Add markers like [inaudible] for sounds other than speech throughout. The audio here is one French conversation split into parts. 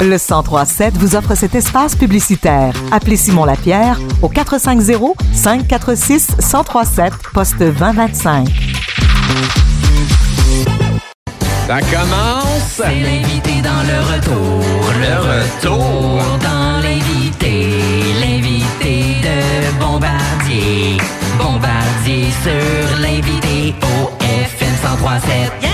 Le 1037 vous offre cet espace publicitaire. Appelez Simon Lapierre au 450 546 1037 poste 2025. Ça commence. C'est l'invité dans le retour. Le retour. Dans l'invité. L'invité de Bombardier. Bombardier sur l'invité au FM 1037. Yeah!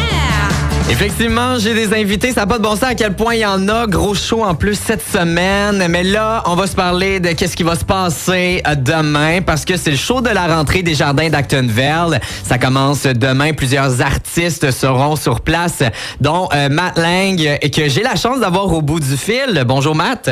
Effectivement, j'ai des invités. Ça n'a pas de bon sens à quel point il y en a. Gros show en plus cette semaine. Mais là, on va se parler de qu'est-ce qui va se passer euh, demain parce que c'est le show de la rentrée des jardins d'Actonville. Ça commence demain. Plusieurs artistes seront sur place, dont euh, Matt Lang, que j'ai la chance d'avoir au bout du fil. Bonjour Matt.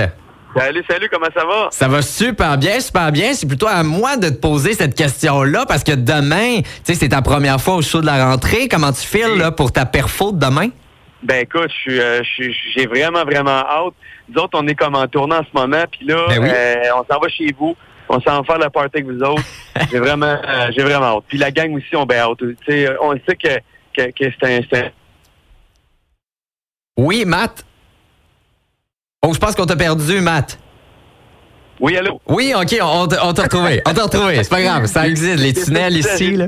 Salut, salut, comment ça va? Ça va super bien, super bien. C'est plutôt à moi de te poser cette question-là parce que demain, tu sais, c'est ta première fois au show de la rentrée. Comment tu files là, pour ta perfo de demain? Ben écoute, je suis, euh, j'ai vraiment, vraiment hâte. Nous autres, on est comme en tournant en ce moment, puis là, Ben oui. euh, on s'en va chez vous. On s'en va faire la party avec vous autres. [laughs] j'ai vraiment, euh, j'ai vraiment hâte. Puis la gang aussi, on bien hâte. Tu sais, on sait que, que, que c'est un, un- Oui, Matt. Oh, je pense qu'on t'a perdu, Matt. Oui, allô? Oui, OK, on, t'a- retrouvé. On t'a retrouvé. C'est pas grave, ça existe, les tunnels ici, là.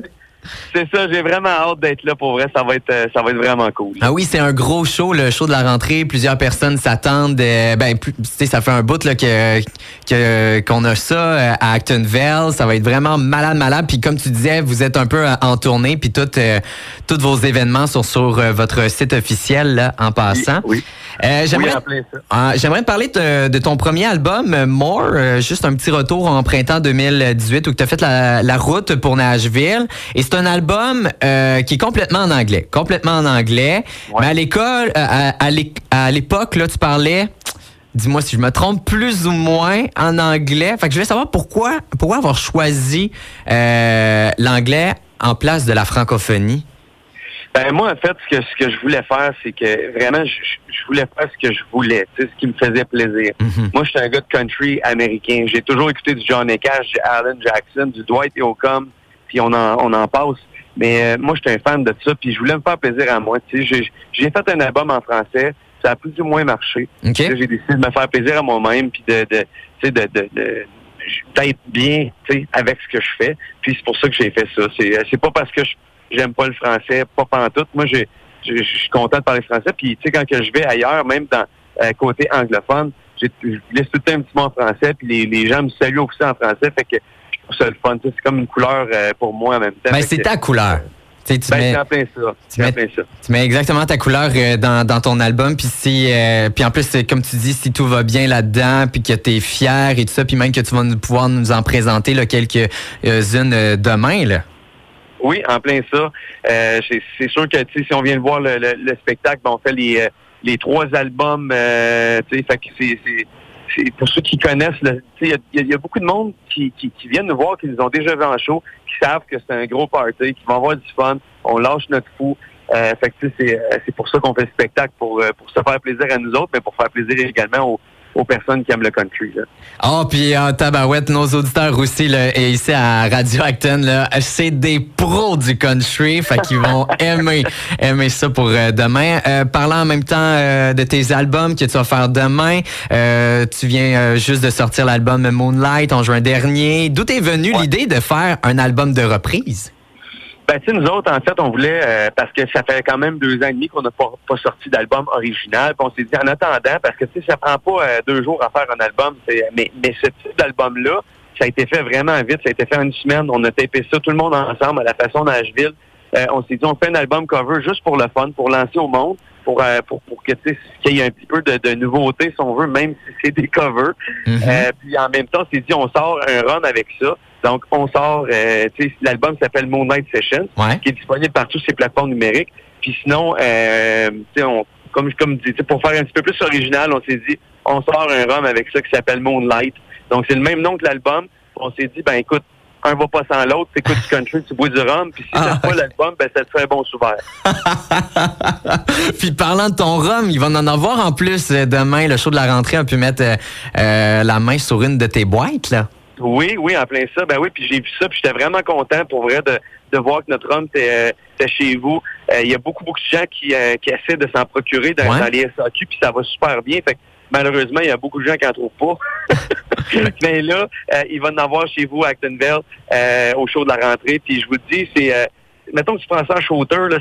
C'est ça, j'ai vraiment hâte d'être là pour vrai. Ça va être, ça va être vraiment cool. Ah oui, c'est un gros show, le show de la rentrée. Plusieurs personnes s'attendent. euh, ben, tu sais, ça fait un bout là, que qu'on a ça euh, à Actonville. Ça va être vraiment malade, malade. Puis comme tu disais, vous êtes un peu euh, en tournée, puis tout, euh, tous vos événements sont sur euh, votre site officiel là, en passant. Oui. Euh, J'aimerais. Ah, J'aimerais te parler de, de ton premier album, euh, More, euh, juste un petit retour en printemps 2018 où tu as fait la, la route pour Nashville. Et c'est un album qui est complètement en anglais. Complètement en anglais. Ouais. Mais à l'école, à, à l'é- à l'époque, là, tu parlais, dis-moi si je me trompe, plus ou moins en anglais. Fait que je voulais savoir pourquoi, pourquoi avoir choisi euh, l'anglais en place de la francophonie. Ben moi, en fait, ce que, ce que je voulais faire, c'est que vraiment, je, je voulais faire ce que je voulais, tu sais, ce qui me faisait plaisir. Mhm. Moi, je suis un gars de country américain. J'ai toujours écouté du John Cash, du Alan Jackson, du Dwight Yoakam, puis on en, on en passe. Mais euh, moi, je suis un fan de ça, puis je voulais me faire plaisir à moi. Tu sais, j'ai, j'ai fait un album en français, ça a plus ou moins marché. OK? Tu sais, J'ai décidé de me faire plaisir à moi-même, puis de, de, tu sais, de, de, de- d'être bien tu sais, avec ce que je fais. Puis c'est pour ça que j'ai fait ça. C'est, euh, c'est pas parce que je- j'aime pas le français, pas pantoute. Moi, j'ai, je suis content de parler français. Puis tu sais, quand que je vais ailleurs, même dans euh, côté anglophone, je laisse tout le temps un petit mot en français, puis les, les gens me saluent aussi en français. Fait que je trouve ça le fun. Tu C'est comme une couleur euh, pour moi en même temps. Ben, Fait c'est ta couleur. Tu tu Ben, mets- c'est en plein ça. C'est mets- en plein ça. Tu mets exactement ta couleur euh, dans, dans ton album, puis si, euh, puis en plus, c'est comme tu dis, si tout va bien là-dedans, puis que tu es fier et tout ça, puis même que tu vas nous- pouvoir nous en présenter là, quelques-unes demain. Là. Oui, en plein ça. Euh, c'est sûr que si on vient de voir le, le- le spectacle, ben, on fait les, euh, les trois albums. Euh, fait que c'est c'est- pour ceux qui connaissent, il y a- y, a- beaucoup de monde qui, qui, qui viennent nous voir, qui nous ont déjà vu en show, qui savent que c'est un gros party, qui vont avoir du fun. On lâche notre fou. Euh, fait que c'est euh, c'est pour ça qu'on fait le spectacle pour euh, pour se faire plaisir à nous autres, mais pour faire plaisir également aux, aux personnes qui aiment le country. Là. Oh, puis en tabarouette, nos auditeurs aussi, là, et ici à Radio Acton, là, c'est des pros du country, fait qu'ils vont [laughs] aimer, aimer ça pour euh, demain. Euh, parlant en même temps euh, de tes albums que tu vas faire demain, euh, tu viens euh, juste de sortir l'album Moonlight en juin dernier. D'où est venue Ouais. l'idée de faire un album de reprise? Ben, tu sais, nous autres, en fait, on voulait, euh, parce que ça fait quand même deux ans et demi qu'on n'a pas, pas sorti d'album original. Puis on s'est dit, en attendant, parce que, tu sais, ça prend pas euh, deux jours à faire un album, mais, mais ce type d'album-là, ça a été fait vraiment vite. Ça a été fait en une semaine. On a tapé ça tout le monde ensemble à la façon Nashville. Euh, on s'est dit, on fait un album cover juste pour le fun, pour lancer au monde, pour, euh, pour, pour que, tu sais, qu'il y ait un petit peu de, de nouveauté, si on veut, même si c'est des covers. Mhm. Euh, puis en même temps, on s'est dit, on sort un run avec ça. Donc, on sort, euh, tu sais, l'album s'appelle Moonlight Session, Ouais. qui est disponible partout sur les plateformes numériques. Puis sinon, euh, on, comme, comme dit, pour faire un petit peu plus original, on s'est dit, on sort un rhum avec ça qui s'appelle Moonlight. Donc, c'est le même nom que l'album. On s'est dit, ben écoute, un va pas sans l'autre, t'écoutes du country, tu bois du rhum, puis si Ah, t'aimes pas l'album, ben ça te fait un bon souverain. [laughs] Puis parlant de ton rhum, il va en avoir en plus euh, demain. Le show de la rentrée a pu mettre euh, la main sur une de tes boîtes, là. Oui, oui, en plein ça. Ben oui, puis j'ai vu ça, puis j'étais vraiment content pour vrai de, de voir que notre homme était chez vous. Euh, Il y a beaucoup, beaucoup de gens qui, euh, qui essaient de s'en procurer dans, Ouais. dans les SAQ, puis ça va super bien. Fait que, malheureusement, il y a beaucoup de gens qui en trouvent pas. [laughs] Mais là, euh, il va en avoir chez vous à Actonville euh, au show de la rentrée. Puis je vous le dis, c'est euh, mettons que tu prends ça en shooter, là,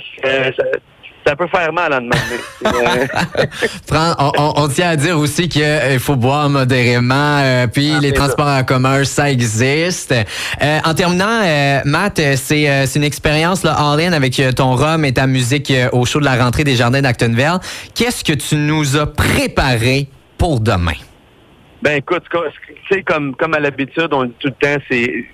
ça, peut faire mal en demander. [laughs] Fran- on, on- on tient à dire aussi qu'il faut boire modérément, euh, puis Ah, les c'est ça. transports en commun, ça existe. Euh, en terminant, euh, Matt, euh, c'est euh, c'est une expérience all-in avec euh, ton rhum et ta musique euh, au show de la rentrée des Jardins d'Actonville. Qu'est-ce que tu nous as préparé pour demain? Ben écoute, tu sais, comme, comme à l'habitude, on le dit tout le temps, c'est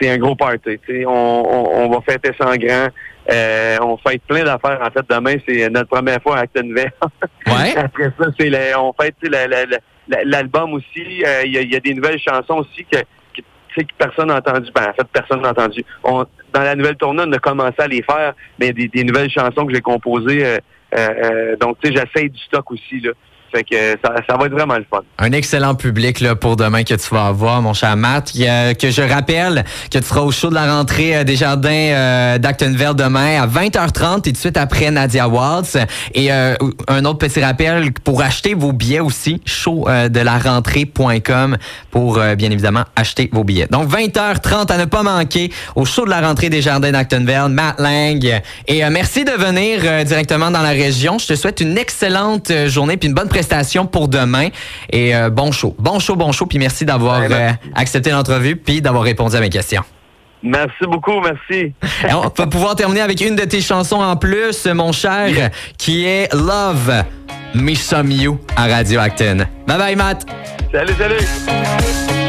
c'est un gros party. On, on, on va fêter ça en grand. Euh, on fête plein d'affaires. En fait, demain, c'est notre première fois à Actonville. Ouais. [laughs] Après ça, c'est le- on fête l'album aussi. Euh, Il y, a, y a des nouvelles chansons aussi que, que personne n'a entendu. Ben, en fait, personne n'a entendu. On, dans la nouvelle tournée, on a commencé à les faire, mais des, des nouvelles chansons que j'ai composées. euh, euh, euh, donc, tu sais, j'essaye du stock aussi. Là. Fait que ça, ça va être vraiment le fun. Un excellent public là, pour demain que tu vas avoir, mon cher Matt. Que je rappelle que tu seras au show de la rentrée euh, des Jardins euh, d'Actonville demain à 20h30 et tout de suite après Nadia Waltz. Et euh, un autre petit rappel, pour acheter vos billets aussi, show euh, de la rentrée.com pour euh, bien évidemment acheter vos billets. Donc 20h30 à ne pas manquer au show de la rentrée des Jardins d'Actonville, Matt Lang. Et euh, merci de venir directement dans la région. Je te souhaite une excellente journée puis une bonne pour demain. Et euh, bon show. Bon show, bon show. Puis merci d'avoir euh, accepté l'entrevue puis d'avoir répondu à mes questions. Merci beaucoup, merci. Et [laughs] on va pouvoir terminer avec une de tes chansons en plus, mon cher, qui est Love Me Some You à Radio Acton. Bye bye, Matt. Salut, salut.